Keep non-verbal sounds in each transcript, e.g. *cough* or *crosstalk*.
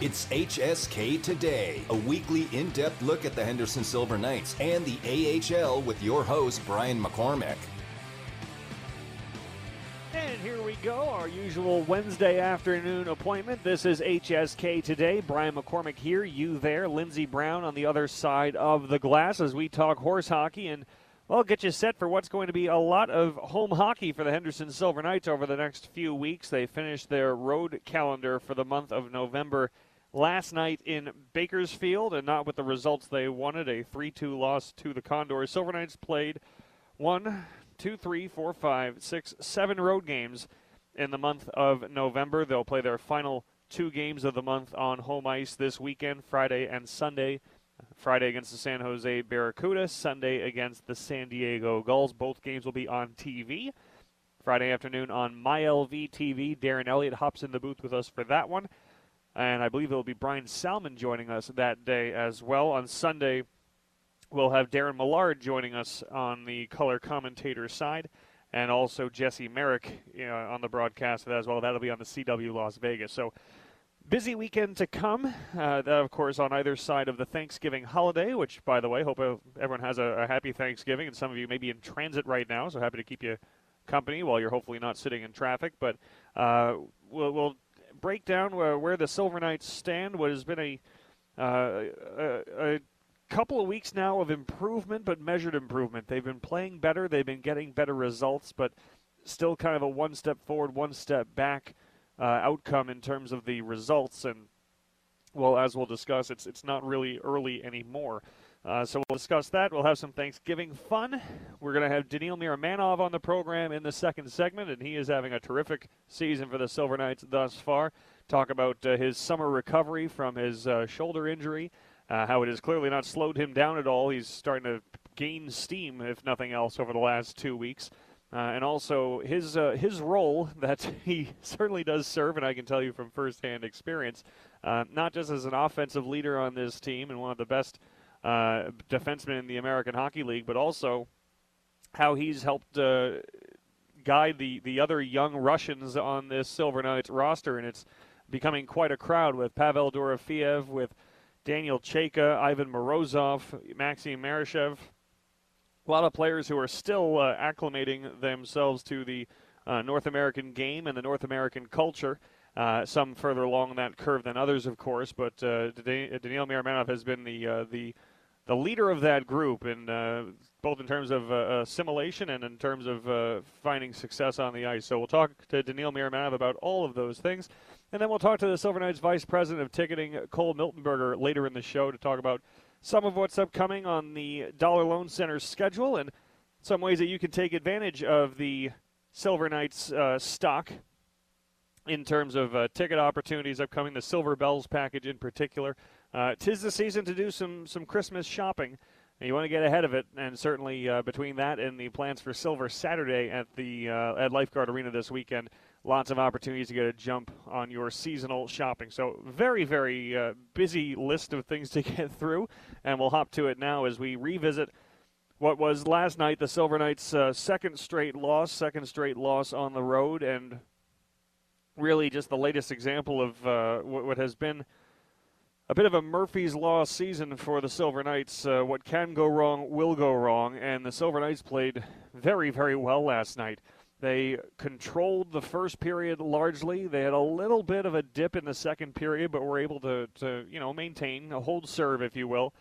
It's HSK Today, a weekly in depth look at the Henderson Silver Knights and the AHL with your host, Brian McCormick. And here we go, our usual Wednesday afternoon appointment. This is HSK Today. Brian McCormick here, you there, Lindsey Brown on the other side of the glass as we talk horse hockey and well, get you set for what's going to be a lot of home hockey for the Henderson Silver Knights over the next few weeks. They finished their road calendar for the month of November last night in Bakersfield, and not with the results they wanted a 3 2 loss to the Condors. Silver Knights played one, two, three, four, five, six, seven road games in the month of November. They'll play their final two games of the month on home ice this weekend, Friday and Sunday. Friday against the San Jose Barracuda, Sunday against the San Diego Gulls. Both games will be on TV. Friday afternoon on MyLV TV. Darren Eliot hops in the booth with us for that one. And I believe it will be Brian Salmon joining us that day as well. On Sunday, we'll have Darren Millard joining us on the color commentator side, and also Jesse Merrick you know, on the broadcast as well. That'll be on the CW Las Vegas. So busy weekend to come, uh, of course, on either side of the Thanksgiving holiday, which, by the way, hope everyone has a, a, happy Thanksgiving. And some of you may be in transit right now, so happy to keep you company while you're hopefully not sitting in traffic. But uh, we'll, we'll, break down where, the Silver Knights stand, what has been a, uh, a, a couple of weeks now of improvement, but measured improvement. They've been playing better, they've been getting better results, but still kind of a one step forward, one step back uh, outcome in terms of the results. And well, as we'll discuss, it's it's not really early anymore. Uh, so we'll discuss that. We'll have some Thanksgiving fun. We're going to have Daniil Miromanov on the program in the second segment, and he is having a terrific season for the Silver Knights thus far. Talk about uh, his summer recovery from his uh, shoulder injury, uh, how it has clearly not slowed him down at all. He's starting to gain steam, if nothing else, over the last two weeks. Uh, and also his uh, his role *laughs* that he certainly does serve, and I can tell you from firsthand experience, not just as an offensive leader on this team and one of the best uh, defensemen in the American Hockey League, but also how he's helped uh, guide the the other young Russians on this Silver Knights roster, and it's becoming quite a crowd with Pavel Dorofeyev, with Daniel Chayka, Ivan Morozov, Maxim Marushev a lot of players who are still uh, acclimating themselves to the uh, North American game and the North American culture. Uh, some further along that curve than others, of course, but uh, Daniil Miromanov has been the uh, the the leader of that group, in uh, both in terms of uh, assimilation and in terms of finding success on the ice. So we'll talk to Daniil Miromanov about all of those things, and then we'll talk to the Silver Knights Vice President of Ticketing, Cole Miltenberger, later in the show to talk about some of what's upcoming on the Dollar Loan Center schedule and some ways that you can take advantage of the Silver Knights uh, stock in terms of uh, ticket opportunities upcoming, the Silver Bells package in particular. Uh, tis the season to do some, some Christmas shopping. And You want to get ahead of it, and certainly uh, between that and the plans for Silver Saturday at the uh, at Lifeguard Arena this weekend, lots of opportunities to get a jump on your seasonal shopping. So, very, very uh, busy list of things to *laughs* get through, and we'll hop to it now as we revisit what was last night the Silver Knights' uh, second straight loss, second straight loss on the road, and really just the latest example of uh, what has been a bit of a Murphy's Law season for the Silver Knights. Uh, what can go wrong will go wrong, and the Silver Knights played very, very well last night. They controlled the first period largely. They had a little bit of a dip in the second period, but were able to, to you know, maintain a hold serve, if you will.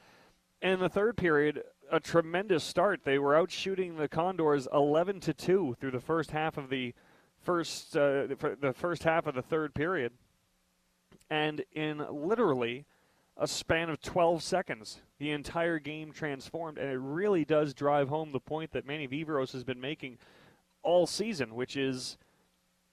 And in the third period, a tremendous start. They were out shooting the Condors 11 to 2 through the first half of the first uh, the first half of the third period. And in literally a span of 12 seconds, the entire game transformed, and it really does drive home the point that Manny Viveiros has been making – all season, which is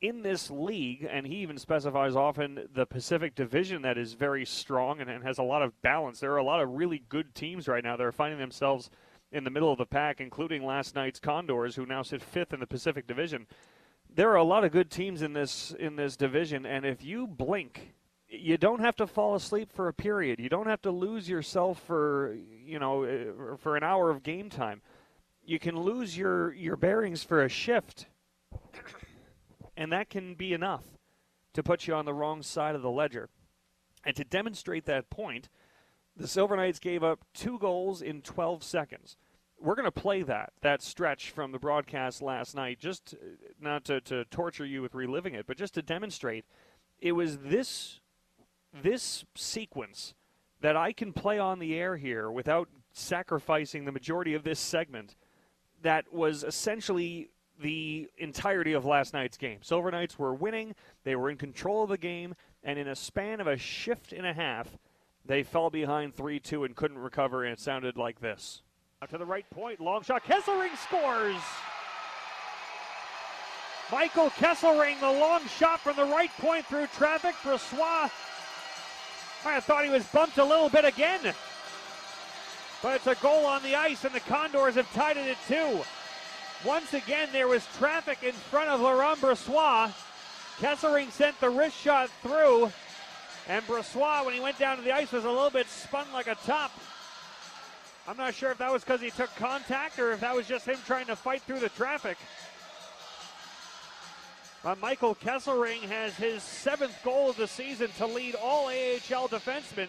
in this league, and he even specifies often the Pacific Division that is very strong and, and, has a lot of balance. There are a lot of really good teams right now that are finding themselves in the middle of the pack, including last night's Condors, who now sit fifth in the Pacific Division. There are a lot of good teams in this in this division, and if you blink, you don't have to fall asleep for a period. You don't have to lose yourself for you know uh, for an hour of game time you can lose your, your bearings for a shift, and that can be enough to put you on the wrong side of the ledger. And to demonstrate that point, the Silver Knights gave up two goals in 12 seconds. We're going to play that that stretch from the broadcast last night, just uh, not to, to torture you with reliving it, but just to demonstrate it was this this sequence that I can play on the air here without sacrificing the majority of this segment that was essentially the entirety of last night's game. Silver Knights were winning, they were in control of the game, and in a span of a shift and a half, they fell behind 3 2 and couldn't recover, and it sounded like this. Out to the right point, long shot. Kesselring scores! Michael Kesselring, the long shot from the right point through traffic. Brossoit, I thought he was bumped a little bit again. But it's a goal on the ice, and the Condors have tied it at two. Once again, there was traffic in front of Laurent Brossoit. Kesselring sent the wrist shot through, and Brossoit, when he went down to the ice, was a little bit spun like a top. I'm not sure if that was because he took contact or if that was just him trying to fight through the traffic. Michael Kesselring has his seventh goal of the season to lead all AHL defensemen.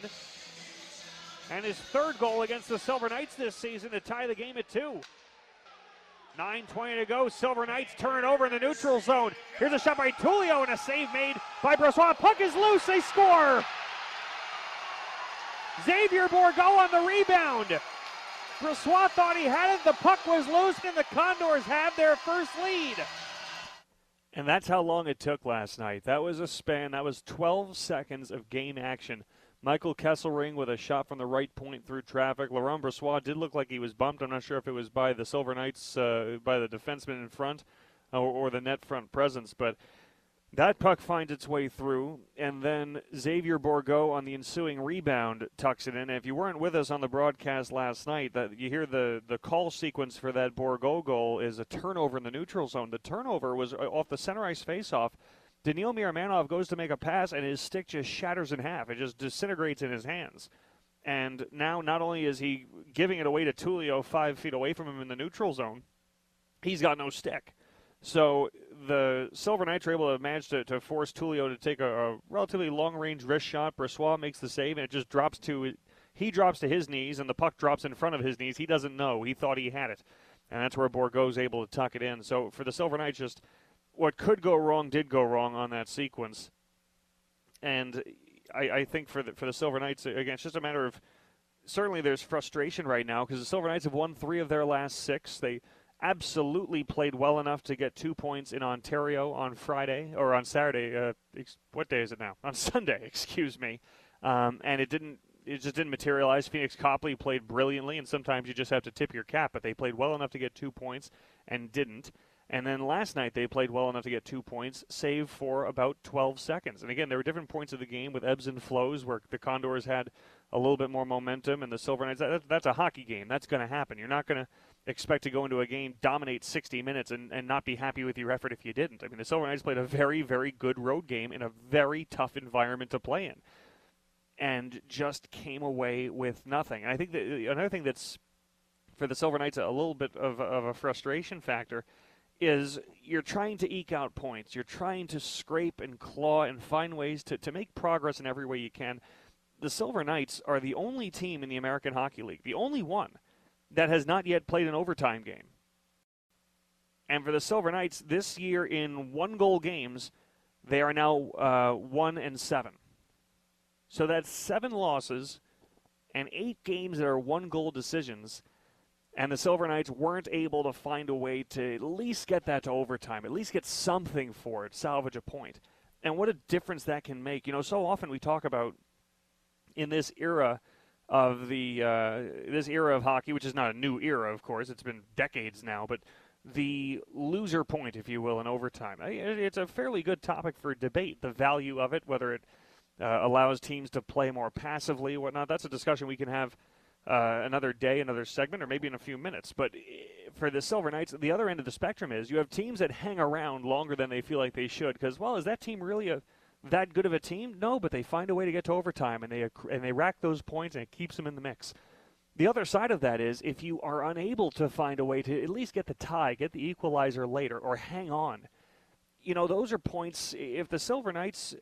And his third goal against the Silver Knights this season to tie the game at two. 9.20 to go. Silver Knights turn over in the neutral zone. Here's a shot by Tullio and a save made by Brossoit. Puck is loose. They score. Xavier Bourgault on the rebound. Brossoit thought he had it. The puck was loose, and the Condors have their first lead. And that's how long it took last night. That was a span. That was 12 seconds of game action. Michael Kesselring with a shot from the right point through traffic. Laurent Brossoit did look like he was bumped. I'm not sure if it was by the Silver Knights, uh, by the defenseman in front, or, or the net front presence, but that puck finds its way through, and then Xavier Bourgault on the ensuing rebound tucks it in. And if you weren't with us on the broadcast last night, that you hear the the call sequence for that Bourgault goal is a turnover in the neutral zone. The turnover was uh, off the center ice faceoff. Daniil Miromanov goes to make a pass, and his stick just shatters in half. It just disintegrates in his hands. And now, not only is he giving it away to Tullio five feet away from him in the neutral zone, he's got no stick. So the Silver Knights are able to manage to, to force Tullio to take a, a relatively long range wrist shot. Brossoit makes the save, and it just drops to he drops to his knees, and the puck drops in front of his knees. He doesn't know. He thought he had it, and that's where Bourgault's able to tuck it in. So for the Silver Knights, just what could go wrong did go wrong on that sequence, and I, I think for the for the Silver Knights again, it's just a matter of certainly there's frustration right now because the Silver Knights have won three of their last six. They absolutely played well enough to get two points in Ontario on Friday or on Saturday. Uh, ex- what day is it now? *laughs* On Sunday, excuse me. Um, and it didn't. It just didn't materialize. Phoenix Copley played brilliantly, and sometimes you just have to tip your cap. But they played well enough to get two points and didn't. And then last night they played well enough to get two points, save for about 12 seconds. And again, there were different points of the game with ebbs and flows where the Condors had a little bit more momentum and the Silver Knights. That, that's a hockey game. That's going to happen. You're not going to expect to go into a game, dominate 60 minutes, and, and not be happy with your effort if you didn't. I mean, the Silver Knights played a very, very good road game in a very tough environment to play in and just came away with nothing. And I think that another thing that's for the Silver Knights a little bit of, of a frustration factor – is you're trying to eke out points. You're trying to scrape and claw and find ways to, to make progress in every way you can. The Silver Knights are the only team in the American Hockey League, the only one that has not yet played an overtime game. And for the Silver Knights, this year in one goal games, they are now uh, one and seven. So that's seven losses and eight games that are one goal decisions and the Silver Knights weren't able to find a way to at least get that to overtime, at least get something for it, salvage a point. And what a difference that can make. You know, so often we talk about in this era of the uh, this era of hockey, which is not a new era, of course, it's been decades now, but the loser point, if you will, in overtime. It's a fairly good topic for debate. The value of it, whether it uh, allows teams to play more passively, whatnot. That's a discussion we can have uh, another day, another segment, or maybe in a few minutes. But eh, for the Silver Knights, the other end of the spectrum is you have teams that hang around longer than they feel like they should. Because, well, is that team really a that good of a team? No, but they find a way to get to overtime and they and they rack those points and it keeps them in the mix. The other side of that is if you are unable to find a way to at least get the tie, get the equalizer later, or hang on, you know those are points. If the Silver Knights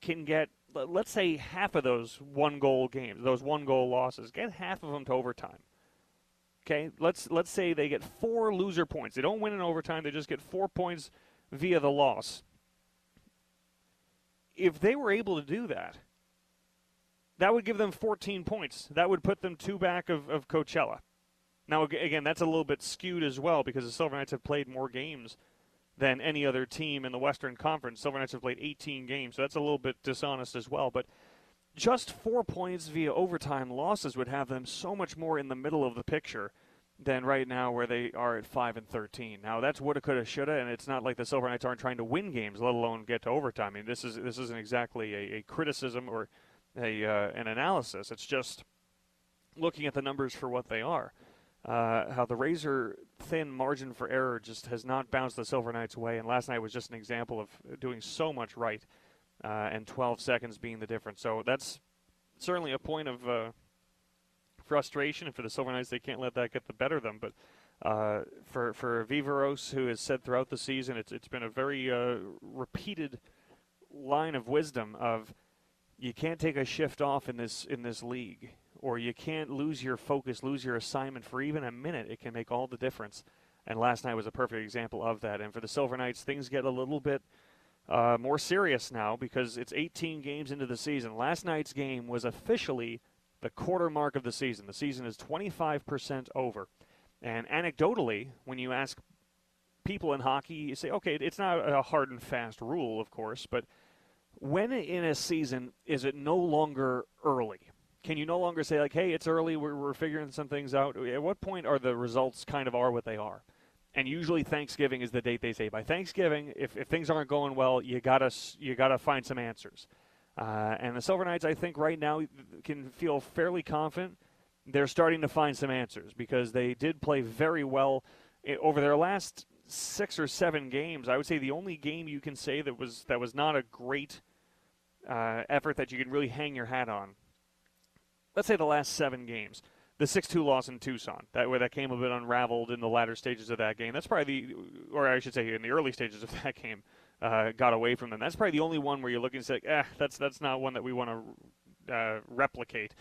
can get let's say half of those one goal games, those one goal losses, get half of them to overtime. Okay, let's let's say they get four loser points. They don't win in overtime. They just get four points via the loss. If they were able to do that, that would give them 14 points. That would put them two back of, of Coachella. Now, again, that's a little bit skewed as well because the Silver Knights have played more games than any other team in the Western Conference. Silver Knights have played 18 games, so that's a little bit dishonest as well. But just four points via overtime losses would have them so much more in the middle of the picture than right now where they are at 5 and 13. Now that's woulda coulda shoulda and it's not like the Silver Knights aren't trying to win games let alone get to overtime. I mean this is this isn't exactly a, a criticism or a uh, an analysis. It's just looking at the numbers for what they are uh, how the razor thin margin for error just has not bounced the Silver Knights' way. And last night was just an example of doing so much right, uh, and 12 seconds being the difference. So that's certainly a point of uh, frustration. And for the Silver Knights, they can't let that get the better of them. But uh, for for Viveiros, who has said throughout the season, it's it's been a very uh, repeated line of wisdom of you can't take a shift off in this in this league or you can't lose your focus, lose your assignment for even a minute. It can make all the difference. And last night was a perfect example of that. And for the Silver Knights, things get a little bit uh, more serious now because it's 18 games into the season. Last night's game was officially the quarter mark of the season. The season is 25% over. And anecdotally, when you ask people in hockey, you say, okay, it's not a hard and fast rule, of course, but when in a season is it no longer early? can you no longer say like, hey, it's early, we're, we're figuring some things out? At what point are the results kind of are what they are? And usually Thanksgiving is the date they say by Thanksgiving. If, if things aren't going well, you gotta you gotta find some answers. Uh, and the Silver Knights, I think, right now can feel fairly confident. They're starting to find some answers because they did play very well eh, over their last six or seven games. I would say the only game you can say that was that was not a great uh, effort that you can really hang your hat on let's say the last seven games. The six-two loss in Tucson, that where that came a bit unraveled in the latter stages of that game. That's probably the, or I should say, in the early stages of *laughs* that game, uh, got away from them. That's probably the only one where you're looking to say, eh, that's that's not one that we want to uh, replicate.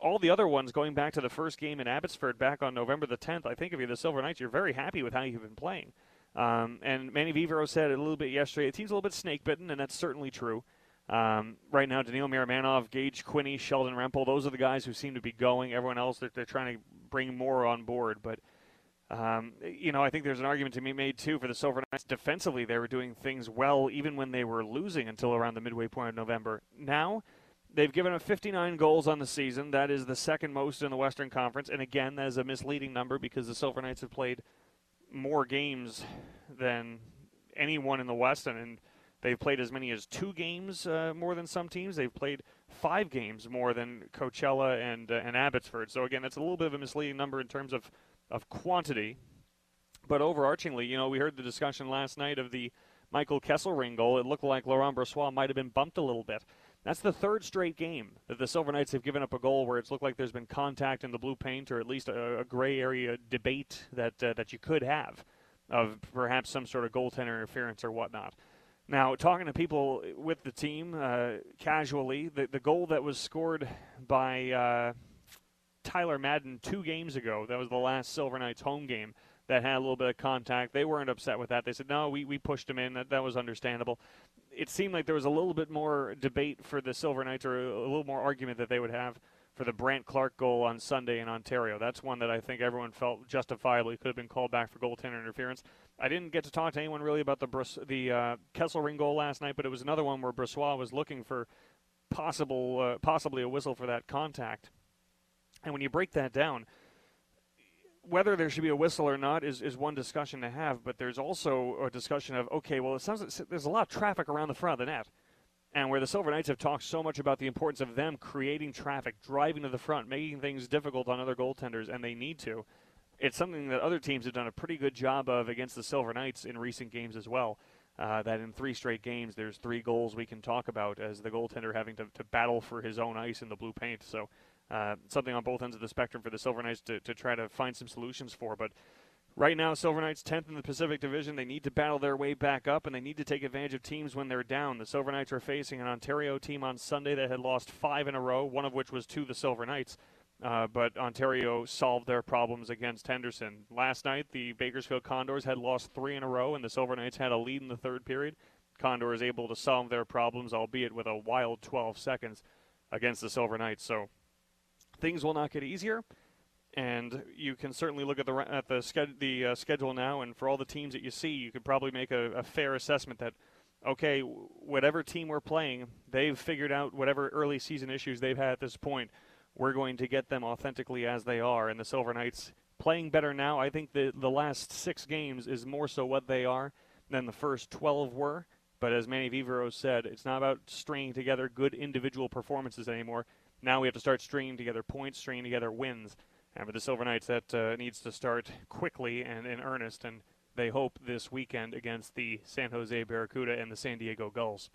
All the other ones, going back to the first game in Abbotsford back on November the 10th, I think if you're the Silver Knights, you're very happy with how you've been playing. Um, and Manny Viveiros said a little bit yesterday, the team's a little bit snake bitten, and that's certainly true. Um, right now, Daniil Miromanov, Gage Quinney, Sheldon Rempal, those are the guys who seem to be going. Everyone else, they're, they're trying to bring more on board. But, um, you know, I think there's an argument to be made, too, for the Silver Knights. Defensively, they were doing things well even when they were losing until around the midway point of November. Now, they've given up 59 goals on the season. That is the second most in the Western Conference. And again, that is a misleading number because the Silver Knights have played more games than anyone in the West. And, and They've played as many as two games uh, more than some teams. They've played five games more than Coachella and uh, and Abbotsford. So again, that's a little bit of a misleading number in terms of of quantity. But overarchingly, you know, we heard the discussion last night of the Michael Kesselring goal. It looked like Laurent Brossoit might have been bumped a little bit. That's the third straight game that the Silver Knights have given up a goal where it's looked like there's been contact in the blue paint, or at least a, a gray area debate that uh, that you could have of perhaps some sort of goaltender interference or whatnot. Now, talking to people with the team uh, casually, the, the goal that was scored by uh, Tyler Madden two games ago, that was the last Silver Knights home game that had a little bit of contact. They weren't upset with that. They said, no, we, we pushed him in. That, that was understandable. It seemed like there was a little bit more debate for the Silver Knights or a, a little more argument that they would have for the Brandt Clarke goal on Sunday in Ontario. That's one that I think everyone felt justifiably could have been called back for goaltender interference. I didn't get to talk to anyone really about the Brus- the uh, Kesselring goal last night, but it was another one where Brossoit was looking for possible uh, possibly a whistle for that contact. And when you break that down, whether there should be a whistle or not is, is one discussion to have, but there's also a discussion of okay, well, it sounds like there's a lot of traffic around the front of the net and where the Silver Knights have talked so much about the importance of them creating traffic, driving to the front, making things difficult on other goaltenders, and they need to. It's something that other teams have done a pretty good job of against the Silver Knights in recent games as well. Uh, that in three straight games, there's three goals we can talk about as the goaltender having to, to battle for his own ice in the blue paint. So, uh, something on both ends of the spectrum for the Silver Knights to, to try to find some solutions for. But Right now, Silver Knights 10th in the Pacific Division. They need to battle their way back up, and they need to take advantage of teams when they're down. The Silver Knights are facing an Ontario team on Sunday that had lost five in a row, one of which was to the Silver Knights. Uh, but Ontario solved their problems against Henderson. Last night, the Bakersfield Condors had lost three in a row, and the Silver Knights had a lead in the third period. Condor is able to solve their problems, albeit with a wild 12 seconds against the Silver Knights. So things will not get easier, and you can certainly look at the at the, sched- the uh, schedule now, and for all the teams that you see, you could probably make a, a fair assessment that okay, whatever team we're playing, they've figured out whatever early season issues they've had at this point we're going to get them authentically as they are. And the Silver Knights playing better now. I think the the last six games is more so what they are than the first 12 were. But as Manny Viveiros said, it's not about stringing together good individual performances anymore. Now we have to start stringing together points, stringing together wins. And for the Silver Knights, that uh, needs to start quickly and in earnest. And they hope this weekend against the San Jose Barracuda and the San Diego Gulls.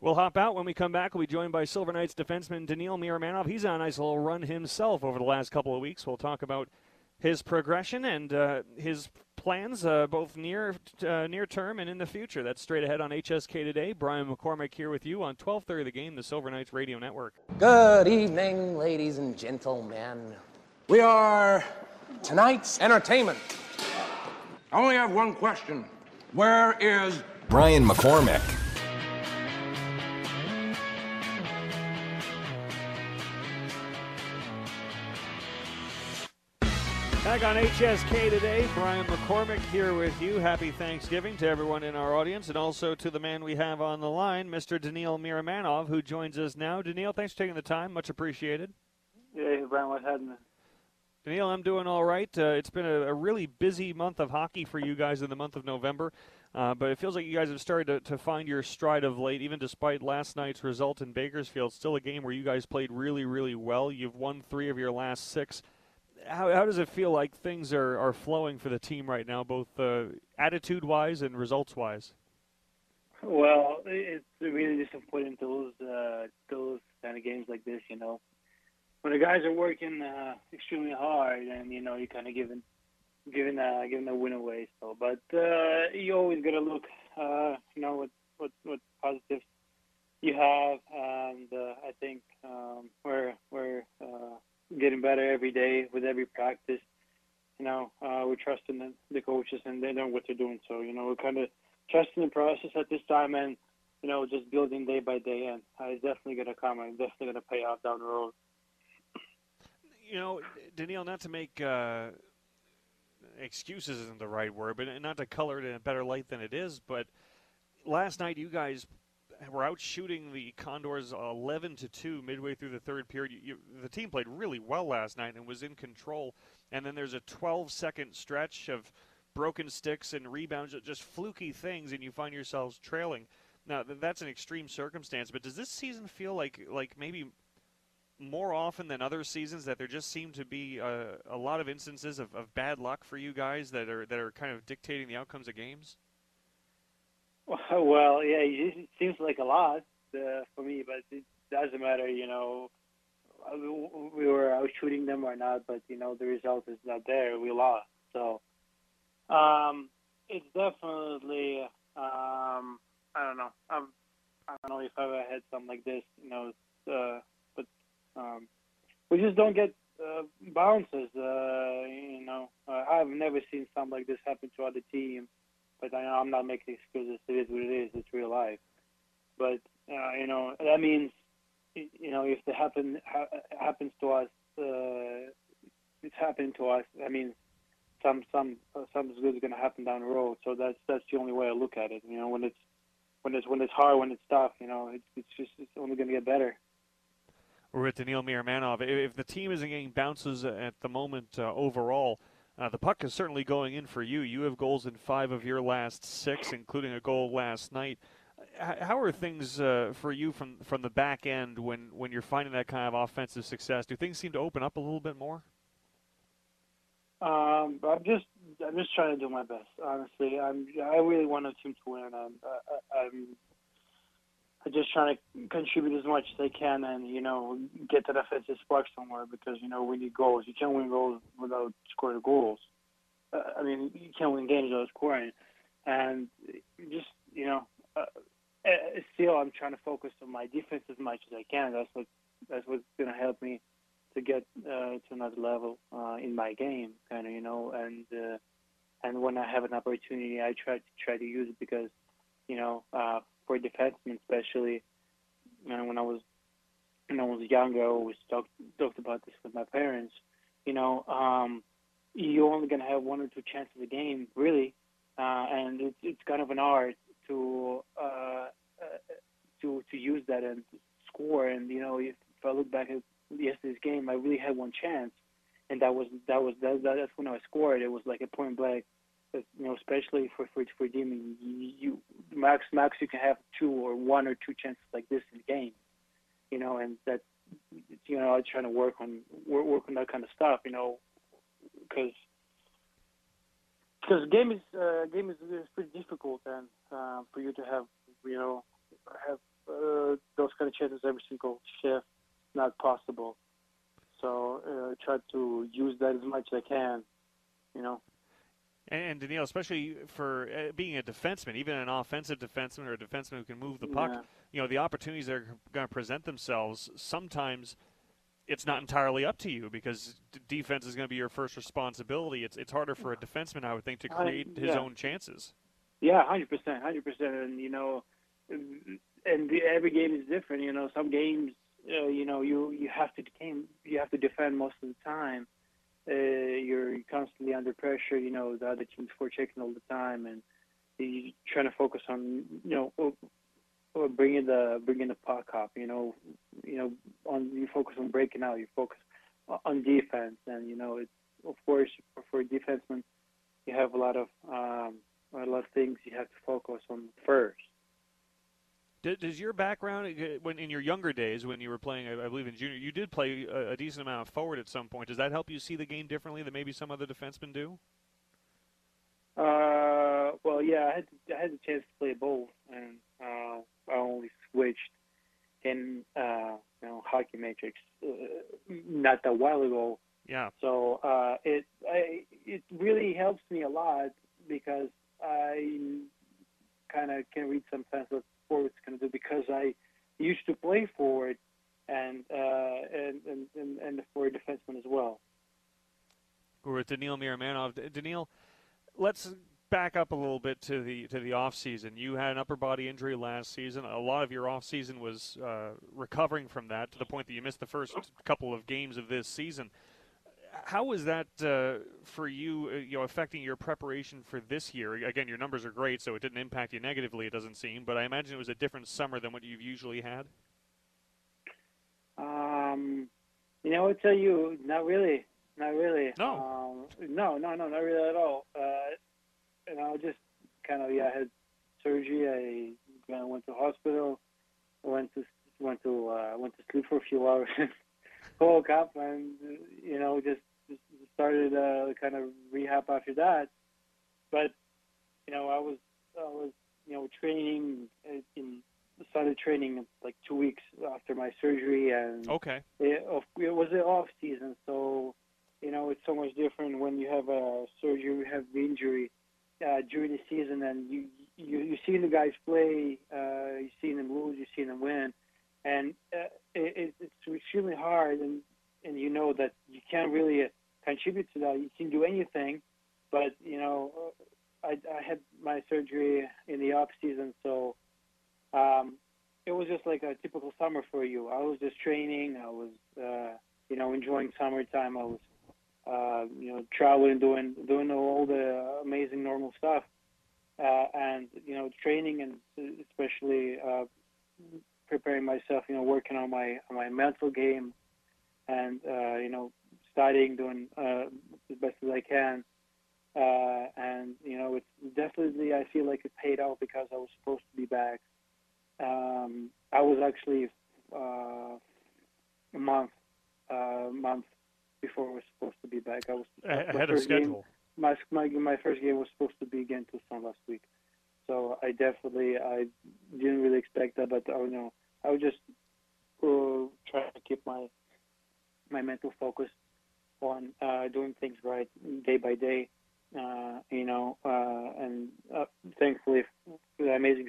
We'll hop out when we come back. We'll be joined by Silver Knights defenseman Daniil Miromanov. He's on a nice little run himself over the last couple of weeks. We'll talk about his progression and uh, his plans, uh, both near uh, near term and in the future. That's straight ahead on HSK today. Brian McCormick here with you on 12:30 the game, the Silver Knights Radio Network. Good evening, ladies and gentlemen. We are tonight's entertainment. I only have one question. Where is Brian McCormick? Back on HSK today, Brian McCormick here with you. Happy Thanksgiving to everyone in our audience and also to the man we have on the line, Mr. Daniil Miromanov, who joins us now. Daniil, thanks for taking the time. Much appreciated. Hey, Brian, what's happening? Daniil, I'm doing all right. Uh, it's been a, a, really busy month of hockey for you guys in the month of November, uh, but it feels like you guys have started to, to find your stride of late, even despite last night's result in Bakersfield. Still a game where you guys played really, really well. You've won three of your last six how, how does it feel like things are, are flowing for the team right now, both uh, attitude wise and results wise? Well, it's really disappointing to lose uh, those kind of games like this. You know, when the guys are working uh, extremely hard, and you know you kind of giving giving uh, giving the win away. So, but uh, you always got to look, uh, you know, what what what positives you have, and uh, I think um, we're we're uh, getting better every day with every practice. You know, uh, we're trusting the, the coaches and they know what they're doing. So, you know, we're kind of trusting the process at this time and, you know, just building day by day. And uh, it's definitely going to come and definitely going to pay off down the road. You know, Daniil, not to make uh, excuses isn't the right word, but not to color it in a better light than it is, but last night you guys were out shooting the Condors 11 to 2 midway through the third period. You, you, the team played really well last night and was in control. And then there's a 12 second stretch of broken sticks and rebounds, just fluky things, and you find yourselves trailing. Now that's an extreme circumstance, but does this season feel like like maybe more often than other seasons that there just seem to be a, a lot of instances of, of bad luck for you guys that are that are kind of dictating the outcomes of games? *laughs* Well, yeah, it seems like a lot uh, for me, but it doesn't matter. You know, we were out shooting them or not, but you know the result is not there. We lost, so um, it's definitely um, I don't know. I'm, I don't know if I ever had something like this. You know, uh, but um, we just don't get uh, bounces. Uh, you know, uh, I've never seen something like this happen to other teams but I, I'm not making excuses. It is what it is. It's real life. But uh, you know that means you know if it happen ha- happens to us, uh, it's happening to us. I mean, some some uh, something good is going to happen down the road. So that's that's the only way I look at it. You know, when it's when it's when it's hard, when it's tough, you know, it's it's just it's only going to get better. We're with Daniil Miromanov. If the team isn't getting bounces at the moment uh, overall, uh, the puck is certainly going in for you. You have goals in five of your last six, including a goal last night. How are things uh, for you from from the back end when, when you're finding that kind of offensive success? Do things seem to open up a little bit more? Um, I'm just I'm just trying to do my best. Honestly, I'm I really want a team to win. I'm I, I'm just trying to contribute as much as I can and, you know, get that offensive spark somewhere because, you know, we need goals. You can't win goals without scoring goals. uh, I mean, you can't win games without scoring, and just you know, uh, uh, still I'm trying to focus on my defense as much as I can. That's what that's what's going to help me to get uh, to another level uh, in my game, kind of, you know, and uh, and when I have an opportunity, I try to try to use it because, you know, uh, for defensemen especially, you know, when I was when I was younger, I always talked talked about this with my parents. You know, um, you're only gonna have one or two chances a game, really, uh, and it's it's kind of an art to uh, uh, to to use that and score. And you know, if, if I look back at yesterday's game, I really had one chance, and that was that was that, that's when I scored. It was like a point blank. You know, especially for for for Demon, you, you max max you can have two or one or two chances like this in a game you know, and that you know, I'm trying to work on work on that kind of stuff, you know, because because game is uh, game is, is pretty difficult, and uh, for you to have you know have uh, those kind of chances every single shift, not possible. So uh, try to use that as much as I can, you know. And, Daniil, especially for uh, being a defenseman, even an offensive defenseman or a defenseman who can move the puck, Yeah. you know, the opportunities that are going to present themselves, sometimes it's not entirely up to you because d- defense is going to be your first responsibility. It's, it's harder for a defenseman, I would think, to I- create his own chances. Yeah, hundred percent, hundred percent, and you know, and the, every game is different. You know, some games, uh, you know, you you have to game, you have to defend most of the time. Uh, you're constantly under pressure. You know, the other team's forechecking all the time, and you're trying to focus on, you know, or, or bringing the bringing the puck up. You know, you know, on you focus on breaking out. You focus on defense, and you know, it's of course for, for a defenseman, you have a lot of um, a lot of things you have to focus on first. D- Does your background, uh, when in your younger days, when you were playing, I believe in junior, you did play a, a decent amount of forward at some point. Does that help you see the game differently than maybe some other defensemen do? Uh, well, yeah, I had I had the chance to play both, and uh, I only switched in uh, you know hockey matrix uh, not that while ago. Yeah. So uh, it I, it really helps me a lot because I kind of can read some what forward's because I used to play forward and uh, and, and and and for a defenseman as well. We're with Daniil Miromanov. Daniil, let's back up a little bit to the to the off season. You had an upper body injury last season. A lot of your off season was uh, recovering from that to the point that you missed the first couple of games of this season. How was that uh, for you? Uh, you know, affecting your preparation for this year? Again, your numbers are great, so it didn't impact you negatively. It doesn't seem, but I imagine it was a different summer than what you've usually had. Um, you know, I would tell you, not really, not really. No. Um, no, no, no, not really at all. Uh, you know, just kind of yeah, I had surgery. I went to hospital. Went to went to uh, went to sleep for a few hours. *laughs* woke up and you know just, just started uh, kind of rehab after that. But you know, I was I was you know training uh, in started training like two weeks after my surgery and Okay. it, it was the off season, so you know it's so much different when you have a surgery, you have the injury uh, during the season, and you you you see the guys play, uh, you see them lose, you see them win, and uh, it, it's extremely hard, and and you know that you can't really contribute to that. You can do anything, but you know I, I had my surgery in the off season, so um, it was just like a typical summer for you. I was just training. I was, uh, you know, enjoying summertime. I was, uh, you know, traveling, doing doing all the amazing normal stuff, uh, and you know, training and especially uh, preparing myself. You know, working on my on my mental game, and uh, you know, studying, doing uh, as best as I can. Uh, and you know, it's definitely I feel like it paid off because I was supposed to be back um, I was actually uh, a month uh, month before I was supposed to be back. I was Ahead of first game- schedule. my my my first game was supposed to be against Tucson last week, so I definitely I didn't really expect that, but I you know I was just uh, trying to keep my my mental focus on uh, doing things right day by day, Uh, you know, uh, and uh, thankfully, the amazing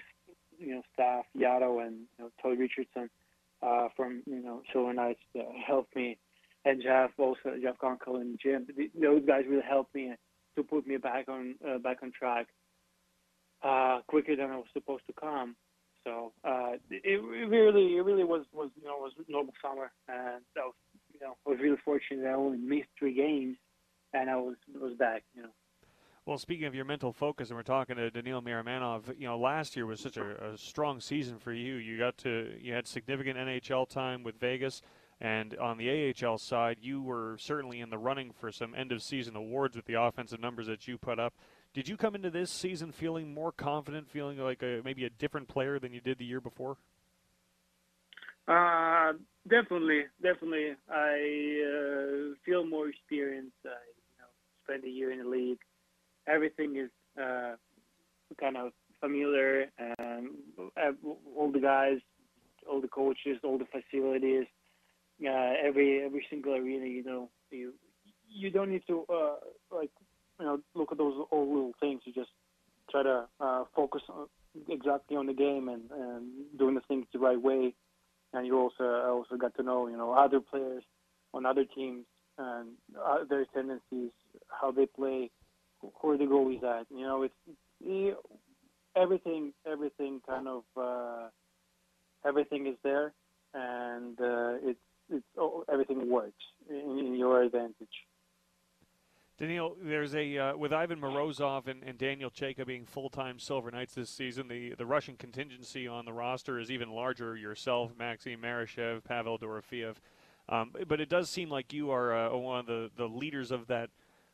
you know staff, Yado and you know, Richardson uh, from you know Silver Knights uh, helped me, and Jeff also Jeff Gonkel and Jim. Those guys really helped me to put me back on uh, back on track uh, quicker than I was supposed to come. So uh, it, it really it really was was you know was normal summer, and I was you know I was really fortunate I only missed three games, and I was was back. You know. Well, speaking of your mental focus, and we're talking to Daniil Miromanov, you know, last year was such a, a, strong season for you. You got to, you had significant NHL time with Vegas, and on the AHL side, you were certainly in the running for some end of season awards with the offensive numbers that you put up. Did you come into this season feeling more confident, feeling like a, maybe a different player than you did the year before? Uh, definitely, definitely. I uh, feel more experienced. I, you know, spent a year in the league everything is uh, kind of familiar, and all the guys, all the coaches, all the facilities, uh, every every single arena. You know, you you don't need to uh, like you know look at those all little things. You just try to uh, focus on, exactly on the game and, and doing the things the right way. And you also also got to know you know other players on other teams and uh, their tendencies, how they play, where the goalie's at. You know, it's it, everything. Everything kind of uh, everything is there, and uh, it's it's oh, everything works in, in, your advantage. Daniil, there's a uh, with Ivan Morozov and, and Daniel Chayka being full-time Silver Knights this season. The the Russian contingency on the roster is even larger. Yourself, Maxim Marushev, Pavel Dorofeyev. Um, but it does seem like you are uh, one of the, the leaders of that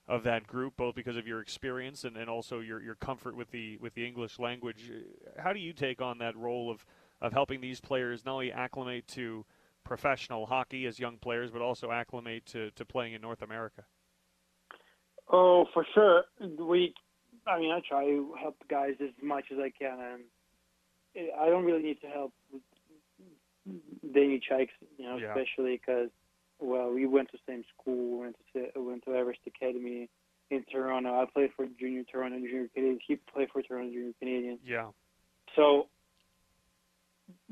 of that group, both because of your experience and, and also your, your comfort with the with the English language. How do you take on that role of, of helping these players not only acclimate to professional hockey as young players, but also acclimate to, to playing in North America? Oh, for sure. We, I mean, I try to help the guys as much as I can, and I don't really need to help Danny Chayka, you know, yeah. especially because well, we went to the same school, went to went to Everest Academy in Toronto. I played for Junior Toronto Junior Canadian. He played for Toronto Junior Canadian. Yeah. So,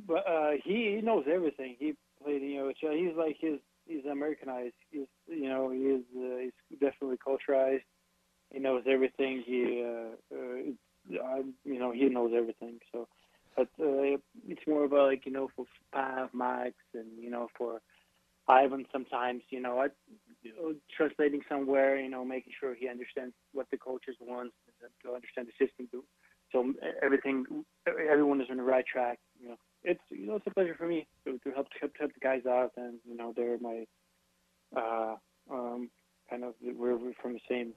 but uh, he he knows everything. He played you know he's like his he's Americanized. He's you know he is uh, he's definitely culturized. He knows everything. He uh, uh, you know he knows everything. So, but uh, it's more about like you know for Pav, Max, and you know for Ivan sometimes, you know, I, translating somewhere, you know, making sure he understands what the coaches want to understand the system. So everything, everyone is on the right track. You know, it's you know it's a pleasure for me to, to help to help, to help the guys out, and you know they're my uh, um, kind of we're, we're from the same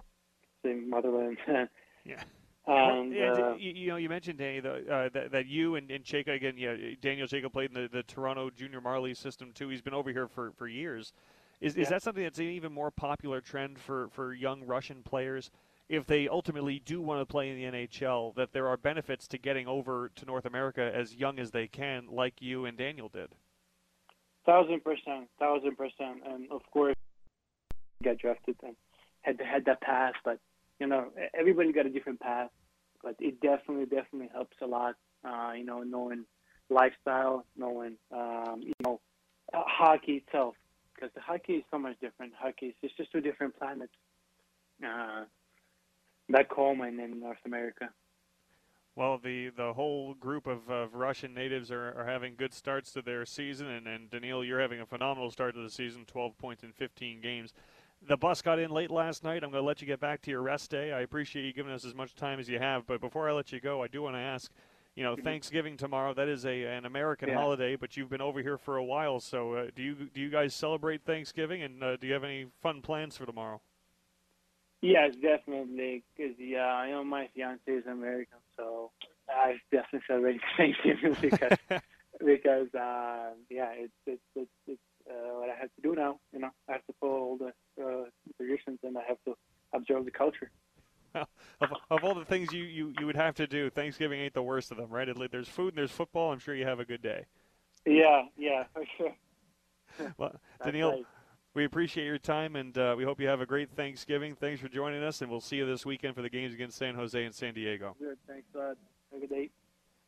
same motherland. *laughs* yeah. And, well, uh, you, you, know, you mentioned Danny the, uh, that, that you and, and Chayka again. Yeah, Daniel Chayka played in the, the Toronto Junior Marley system too. He's been over here for, for years. Is, yeah. is that something that's an even more popular trend for, for young Russian players? If they ultimately do want to play in the NHL, that there are benefits to getting over to North America as young as they can, like you and Daniel did. Thousand percent, thousand percent, and of course, get drafted and had had that path, but you know, everybody got a different path, but it definitely, definitely helps a lot. Uh, you know, knowing lifestyle, knowing, um, you know, uh, hockey itself, because the hockey is so much different. Hockey is it's just two different planets. Uh, back home and in North America. Well, the, the whole group of, of Russian natives are, are having good starts to their season, and, and Daniil, you're having a phenomenal start to the season 12 points in 15 games the bus got in late last night. I'm going to let you get back to your rest day. I appreciate you giving us as much time as you have. But before I let you go, I do want to ask you know, mm-hmm. Thanksgiving tomorrow. That is a an American yeah. holiday, but you've been over here for a while. So, uh, do you do you guys celebrate Thanksgiving, and uh, do you have any fun plans for tomorrow? Yes, definitely. Because yeah, I know my fiance is American, so I definitely celebrate Thanksgiving *laughs* because *laughs* because uh, yeah, it's it's it's, it's uh, what I have to do now. You know, I have to follow all the uh, traditions and I have to observe the culture. of, of all the things you, you, you would have to do, Thanksgiving ain't the worst of them, right? At least there's food and there's football. I'm sure you have a good day. Yeah, yeah, for sure. *laughs* well, Daniil, right. We appreciate your time, and uh, we hope you have a great Thanksgiving. Thanks for joining us, and we'll see you this weekend for the games against San Jose and San Diego. Good. Thanks, bud. Have a good day.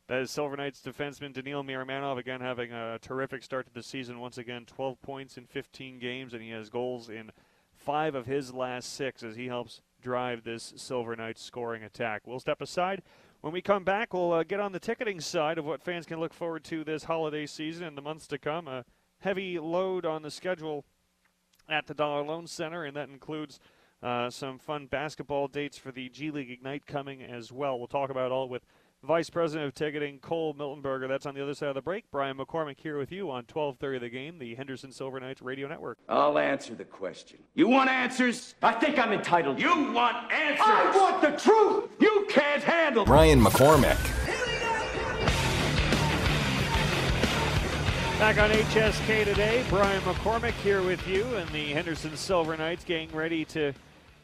That is Silver Knights defenseman Daniil Miromanov, again having a terrific start to the season. Once again, 12 points in 15 games, and he has goals in five of his last six as he helps drive this Silver Knights scoring attack. We'll step aside. When we come back, we'll uh, get on the ticketing side of what fans can look forward to this holiday season and the months to come. A heavy load on the schedule at the Dollar Loan Center, and that includes uh, some fun basketball dates for the G League Ignite coming as well. We'll talk about all with Vice President of Ticketing, Cole Miltenberger. That's on the other side of the break. Brian McCormick here with you on 1230 The Game, the Henderson Silver Knights Radio Network. I'll answer the question. You want answers? I think I'm entitled. You want answers? I want the truth! You can't handle Brian McCormick. Back on HSK today, Brian McCormick here with you and the Henderson Silver Knights getting ready to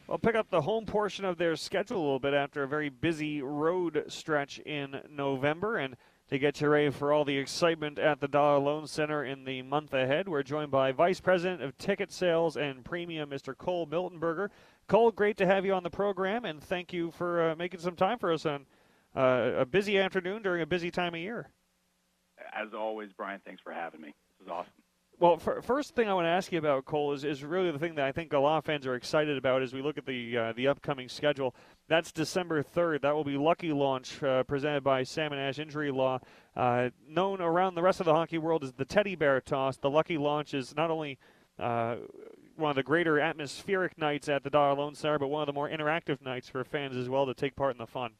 well, pick up the home portion of their schedule a little bit after a very busy road stretch in November. And to get you ready for all the excitement at the Dollar Loan Center in the month ahead, we're joined by Vice President of Ticket Sales and Premium, Mr. Cole Miltenberger. Cole, great to have you on the program, and thank you for uh, making some time for us on uh, a busy afternoon during a busy time of year. As always, Brian, thanks for having me. This is awesome. Well, for, first thing I want to ask you about Cole is, is really the thing that I think a lot of fans are excited about as we look at the uh, the upcoming schedule. That's December 3rd. That will be Lucky Launch uh, presented by Sam and Ash Injury Law, uh, known around the rest of the hockey world as the Teddy Bear Toss. The Lucky Launch is not only uh, one of the greater atmospheric nights at the Dollar Loan Center, but one of the more interactive nights for fans as well to take part in the fun.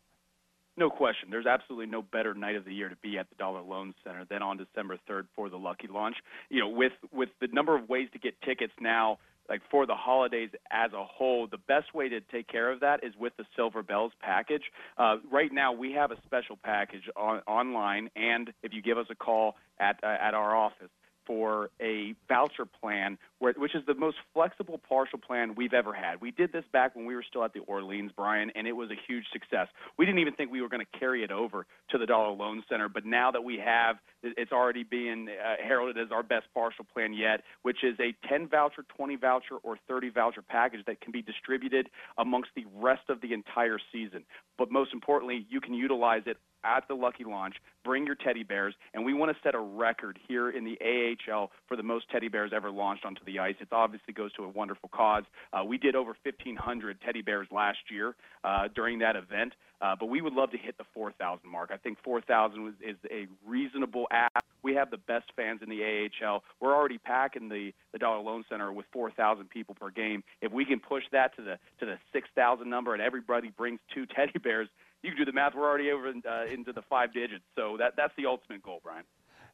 No question. There's absolutely no better night of the year to be at the Dollar Loan Center than on December 3rd for the Lucky Launch. You know, with with the number of ways to get tickets now, like for the holidays as a whole, the best way to take care of that is with the Silver Bells package. Uh, right now, we have a special package on, online, and if you give us a call at uh, at our office for a voucher plan, where, which is the most flexible partial plan we've ever had. We did this back when we were still at the Orleans, Brian, and it was a huge success. We didn't even think we were going to carry it over to the Dollar Loan Center, but now that we have, it's already being uh, heralded as our best partial plan yet, which is a 10 voucher, 20 voucher, or 30 voucher package that can be distributed amongst the rest of the entire season. But most importantly, you can utilize it at the Lucky Launch. Bring your teddy bears, and we want to set a record here in the AHL for the most teddy bears ever launched onto the ice. It obviously goes to a wonderful cause. Uh, we did over 1,500 teddy bears last year uh, during that event, uh, but we would love to hit the 4,000 mark. I think 4,000 is a reasonable ask. We have the best fans in the AHL. We're already packing the, the Dollar Loan Center with 4,000 people per game. If we can push that to the to the 6,000 number, and everybody brings two *laughs* teddy bears, you can do the math. We're already over uh, into the five digits. So that that's the ultimate goal, Brian.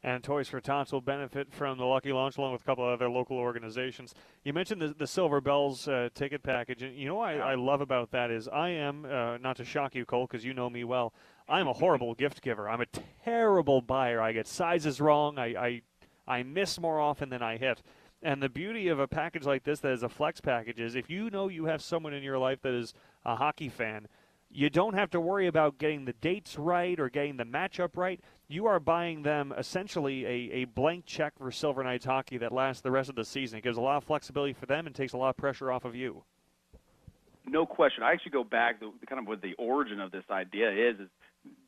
And Toys for Tots will benefit from the Lucky Launch along with a couple of other local organizations. You mentioned the, the Silver Bells uh, ticket package. And you know what I, I, love about that is I am, uh, not to shock you, Cole, because you know me well, I'm a horrible *laughs* gift giver. I'm a terrible buyer. I get sizes wrong. I, I, I miss more often than I hit. And the beauty of a package like this that is a flex package is if you know you have someone in your life that is a hockey fan – you don't have to worry about getting the dates right or getting the matchup right. You are buying them essentially a, a blank check for Silver Knights hockey that lasts the rest of the season. It gives a lot of flexibility for them and takes a lot of pressure off of you. No question. I actually go back to kind of what the origin of this idea is, is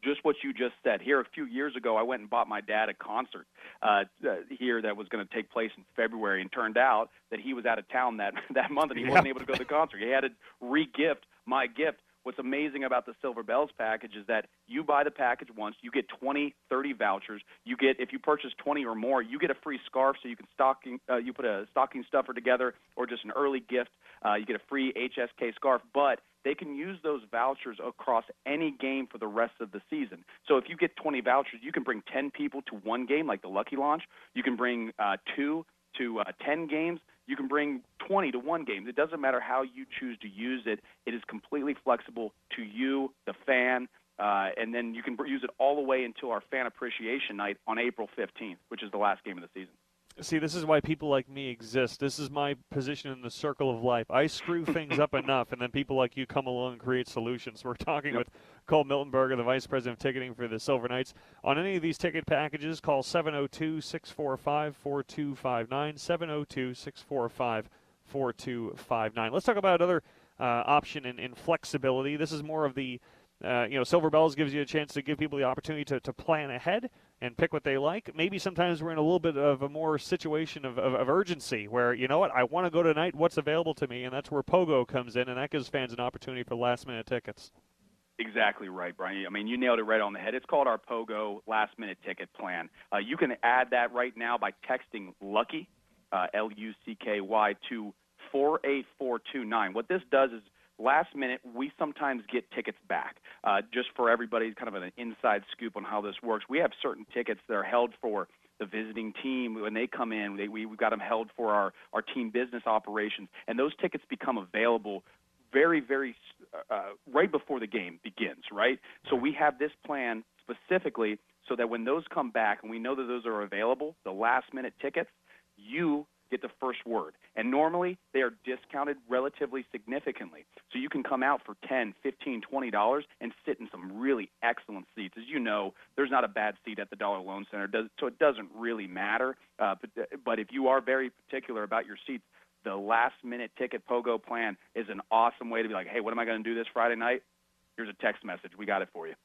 just what you just said. Here, a few years ago, I went and bought my dad a concert uh, uh, here that was going to take place in February, and turned out that he was out of town that *laughs* that month, and he wasn't able to go to the concert. He had to re-gift my gift what's amazing about the Silver Bells package is that you buy the package once, you get 20, 30 vouchers. You get if you purchase 20 or more, you get a free scarf so you can stocking uh, you put a stocking stuffer together or just an early gift. Uh, you get a free HSK scarf, but they can use those vouchers across any game for the rest of the season. So if you get 20 vouchers, you can bring 10 people to one game like the Lucky Launch. You can bring uh, two to uh, 10 games. You can bring 20 to one game. It doesn't matter how you choose to use it. It is completely flexible to you, the fan, uh, and then you can use it all the way until our fan appreciation night on April 15th, which is the last game of the season. See, this is why people like me exist. This is my position in the circle of life. I screw *laughs* things up enough, and then people like you come along and create solutions. We're talking yep. with Cole Miltenberger, the Vice President of Ticketing for the Silver Knights. On any of these ticket packages, call 702 645 4259. 702 645 4259. Let's talk about another uh, option in, in flexibility. This is more of the uh, you know, Silver Bells gives you a chance to give people the opportunity to, to plan ahead and pick what they like. Maybe sometimes we're in a little bit of a more situation of, of, of urgency where, you know what, I want to go tonight, what's available to me? And that's where Pogo comes in, and that gives fans an opportunity for last minute tickets. Exactly right, Brian. I mean, you nailed it right on the head. It's called our Pogo last minute ticket plan. Uh, you can add that right now by texting Lucky, uh, L U C K Y, to 48429. What this does is last minute, we sometimes get tickets back. Uh, just for everybody, kind of an inside scoop on how this works. We have certain tickets that are held for the visiting team when they come in. They, we, we've got them held for our, our team business operations, and those tickets become available very, very uh, right before the game begins, right? So we have this plan specifically so that when those come back and we know that those are available, the last minute tickets, you get the first word. And normally they are discounted relatively significantly. So you can come out for 10, 15, 20 dollars and sit in some really excellent seats. As you know, there's not a bad seat at the Dollar Loan Center, so it doesn't really matter. Uh, but, but if you are very particular about your seats, the last minute ticket pogo plan is an awesome way to be like, hey, what am I going to do this Friday night? Here's a text message. We got it for you.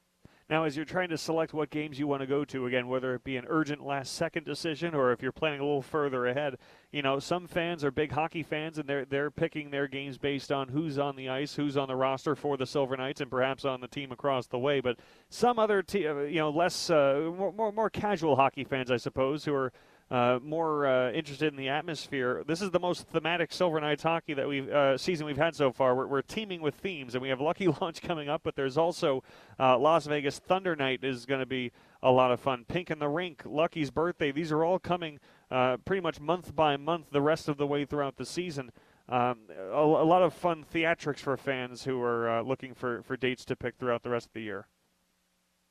Now, as you're trying to select what games you want to go to, again, whether it be an urgent last second decision or if you're planning a little further ahead, you know, some fans are big hockey fans and they're they're picking their games based on who's on the ice, who's on the roster for the Silver Knights, and perhaps on the team across the way. But some other, te- uh, you know, less uh, more, more more casual hockey fans, I suppose, who are uh, more uh, interested in the atmosphere. This is the most thematic Silver Knights hockey that we've uh, season we've had so far. We're, we're, teaming with themes, and we have Lucky *laughs* Launch coming up, but there's also uh, Las Vegas Thunder Night is going to be a lot of fun. Pink in the Rink, Lucky's birthday. These are all coming uh, pretty much month by month the rest of the way throughout the season. Um, a, a, lot of fun theatrics for fans who are uh, looking for, for dates to pick throughout the rest of the year.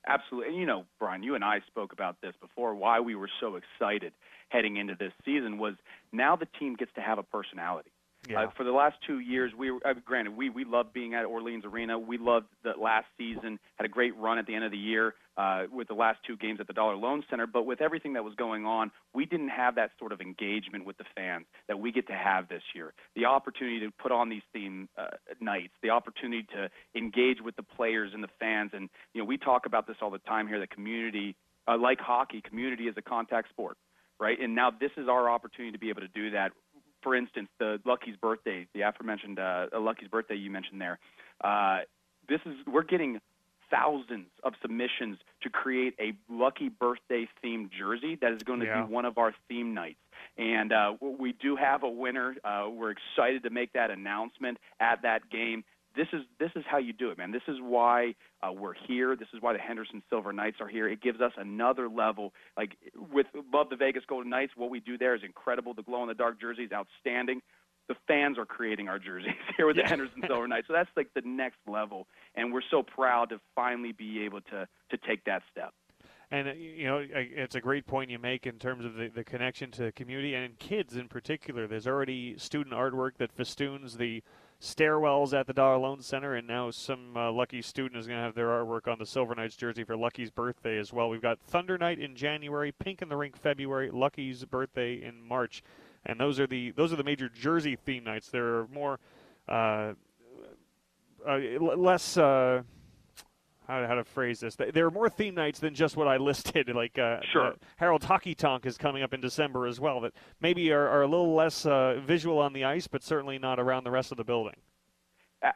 Absolutely. And you know, Brian, you and I spoke about this before. Why we were so excited heading into this season was now the team gets to have a personality. Yeah. Uh, for the last two years, we uh, granted we we loved being at Orleans Arena. We loved the last season. Had a great run at the end of the year uh, with the last two games at the Dollar Loan Center. But with everything that was going on, we didn't have that sort of engagement with the fans that we get to have this year. The opportunity to put on these theme uh, nights, the opportunity to engage with the players and the fans, and you know we talk about this all the time here. The community, uh, like hockey, community is a contact sport right? And now this is our opportunity to be able to do that for instance, the Lucky's birthday, the aforementioned uh, Lucky's birthday you mentioned there. Uh, this is we're getting thousands of submissions to create a Lucky birthday themed jersey that is going to yeah. be one of our theme nights. And uh, we do have a winner. Uh, we're excited to make that announcement at that game this is this is how you do it, man. This is why uh, we're here. This is why the Henderson Silver Knights are here. It gives us another level. Like with above the Vegas Golden Knights, what we do there is incredible. The glow in the dark jersey is outstanding. The fans are creating our jerseys *laughs* here with the Henderson *laughs* Silver Knights. So that's like the next level, and we're so proud to finally be able to to take that step. And uh, you know, it's a great point you make in terms of the, the connection to the community and kids in particular. There's already student artwork that festoons the stairwells at the Dollar Loan Center, and now some uh, lucky student is going to have their artwork on the Silver Knights jersey for Lucky's birthday as well. We've got Thunder Night in January, Pink in the Rink February, Lucky's birthday in March, and those are the those are the major jersey theme nights. There are more, uh, uh, less. Uh, how, how to phrase this. There are more theme nights than just what I *laughs* listed. Like uh, sure. Uh, Harold Hockey Tonk is coming up in December as well. That maybe are, are a little less uh, visual on the ice, but certainly not around the rest of the building.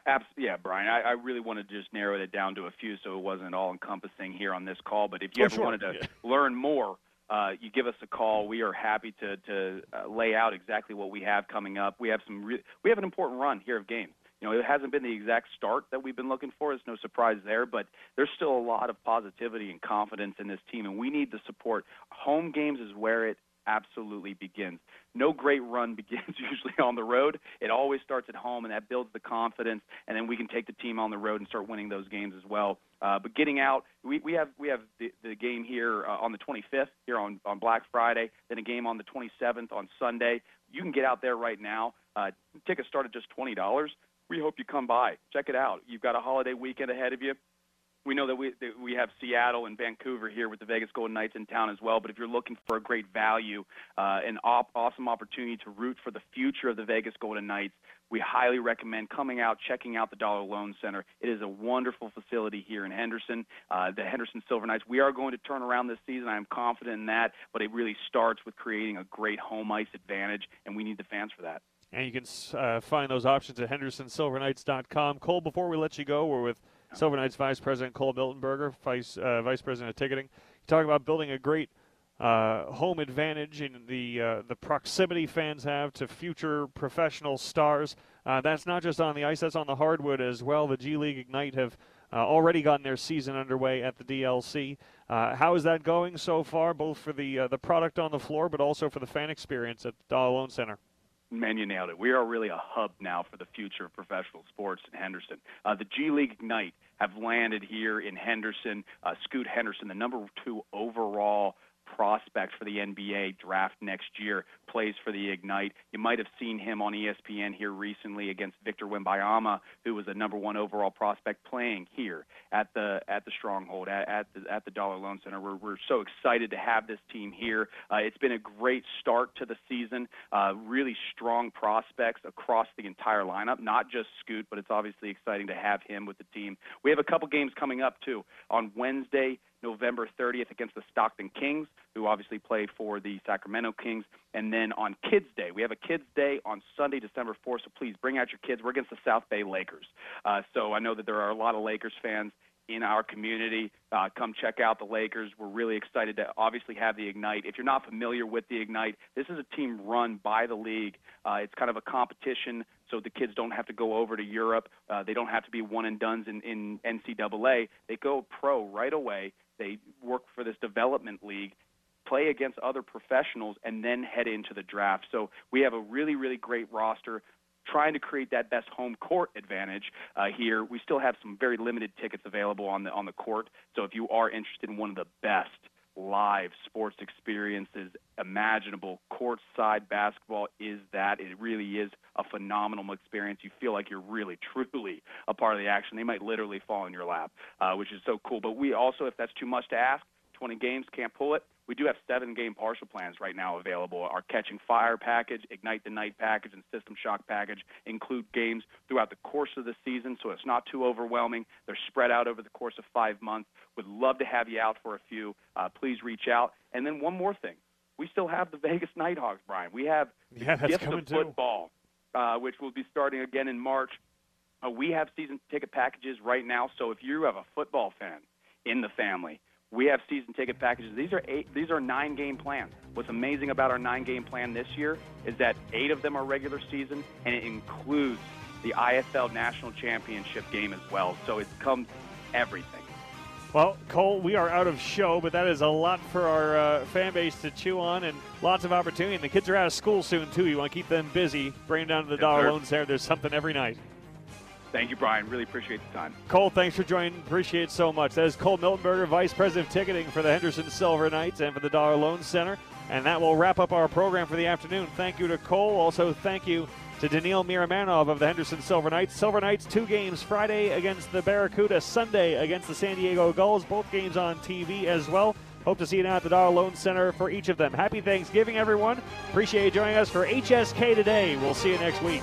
Abs- yeah, Brian. I, I really wanted to just narrow it down to a few, so it wasn't all encompassing here on this call. But if you oh, ever sure. wanted to yeah. learn more, uh, you give us a call. We are happy to to uh, lay out exactly what we have coming up. We have some. Re- we have an important run here of games. You know, it hasn't been the exact start that we've been looking for. It's no surprise there, but there's still a lot of positivity and confidence in this team, and we need the support. Home games is where it absolutely begins. No great run *laughs* begins usually on the road. It always starts at home, and that builds the confidence, and then we can take the team on the road and start winning those games as well. Uh, but getting out, we, we have we have the, the game here uh, on the 25th here on on Black Friday, then a game on the 27th on Sunday. You can get out there right now. Uh, tickets start at just twenty dollars. We hope you come by. Check it out. You've got a holiday weekend ahead of you we know that we that we have Seattle and Vancouver here with the Vegas Golden Knights in town as well. But if you're looking for a great value, uh, an op- awesome opportunity to root for the future of the Vegas Golden Knights, we highly recommend coming out, checking out the Dollar Loan Center. It is a wonderful facility here in Henderson, uh, the Henderson Silver Knights. We are going to turn around this season. I am confident in that. But it really starts with creating a great home ice advantage, and we need the fans for that. And you can uh, find those options at hendersonsilverknights.com. Cole, before we let you go, we're with Silver Knights Vice President Cole Miltenberger, Vice uh, Vice President of Ticketing. You talk about building a great uh, home advantage and the uh, the proximity fans have to future professional stars. Uh, that's not just on the ice; that's on the hardwood as well. The G League Ignite have uh, already gotten their season underway at the DLC. Uh, how is that going so far, both for the the product on the floor, but also for the fan experience at the Loan Center? Man, you nailed it. We are really a hub now for the future of professional sports in Henderson. Uh, the G League Ignite have landed here in Henderson. Uh, Scoot Henderson, the number two overall prospect for the NBA draft next year, plays for the Ignite. You might have seen him on ESPN here recently against Victor Wembanyama, who was a number one overall prospect playing here at the at the Stronghold at, at the at the Dollar Loan Center. We're we're so excited to have this team here. Uh, it's been a great start to the season. Uh, really strong prospects across the entire lineup, not just Scoot, but it's obviously exciting to have him with the team. We have a couple games coming up too on Wednesday. November 30th against the Stockton Kings, who obviously play for the Sacramento Kings. And then on Kids Day, we have a Kids Day on Sunday, December 4th. So please bring out your kids. We're against the South Bay Lakers. Uh, so I know that there are a lot of Lakers fans in our community. Uh, come check out the Lakers. We're really excited to obviously have the Ignite. If you're not familiar with the Ignite, this is a team run by the league. Uh, it's kind of a competition, so the kids don't have to go over to Europe. Uh, they don't have to be one and duns in, in NCAA. They go pro right away. They work for this development league, play against other professionals, and then head into the draft. So we have a really, really great roster trying to create that best home court advantage uh, here. We still have some very limited tickets available on the on the court. So if you are interested in one of the best live sports experiences imaginable. Courtside basketball is that. It really is a phenomenal experience. You feel like you're really, *laughs* truly a part of the action. They might literally fall in your lap, uh, which is so cool. But we also, if that's too much to ask, 20 games, can't pull it. We do have seven game partial plans right now available. Our Catching Fire package, Ignite the Night package, and System Shock package include games throughout the course of the season, so it's not too overwhelming. They're spread out over the course of five months. Would love to have you out for a few. Uh, please reach out. And then one more thing. We still have the *laughs* Vegas Nighthawks, Brian. We have yeah, the gift of football, uh, which will be starting again in March. Uh, we have season ticket packages right now, so if you have a football fan in the family – we have season ticket packages. These are eight. These are nine game plans. What's amazing about our nine game plan this year is that eight of them are regular season, and it includes the IFL National Championship game as well. So it comes everything. Well, Cole, we are out of show, but that is a lot for our uh, fan base to chew on and lots of opportunity. And the kids are out of school soon, too. You want to keep them busy. Bring them down to the yes, Dollar Loan Center. There's something every night. Thank you, Brian. Really appreciate the time. Cole, thanks for joining. Appreciate so much. That is Cole Miltenberger, Vice President of Ticketing for the Henderson Silver Knights and for the Dollar Loan Center. And that will wrap up our program for the afternoon. Thank you to Cole. Also, thank you to Daniil Miromanov of the Henderson Silver Knights. Silver Knights, two games Friday against the Barracuda, Sunday against the San Diego Gulls. Both games on TV as well. Hope to see you now at the Dollar Loan Center for each of them. Happy Thanksgiving, everyone. Appreciate you joining us for HSK today. We'll see you next week.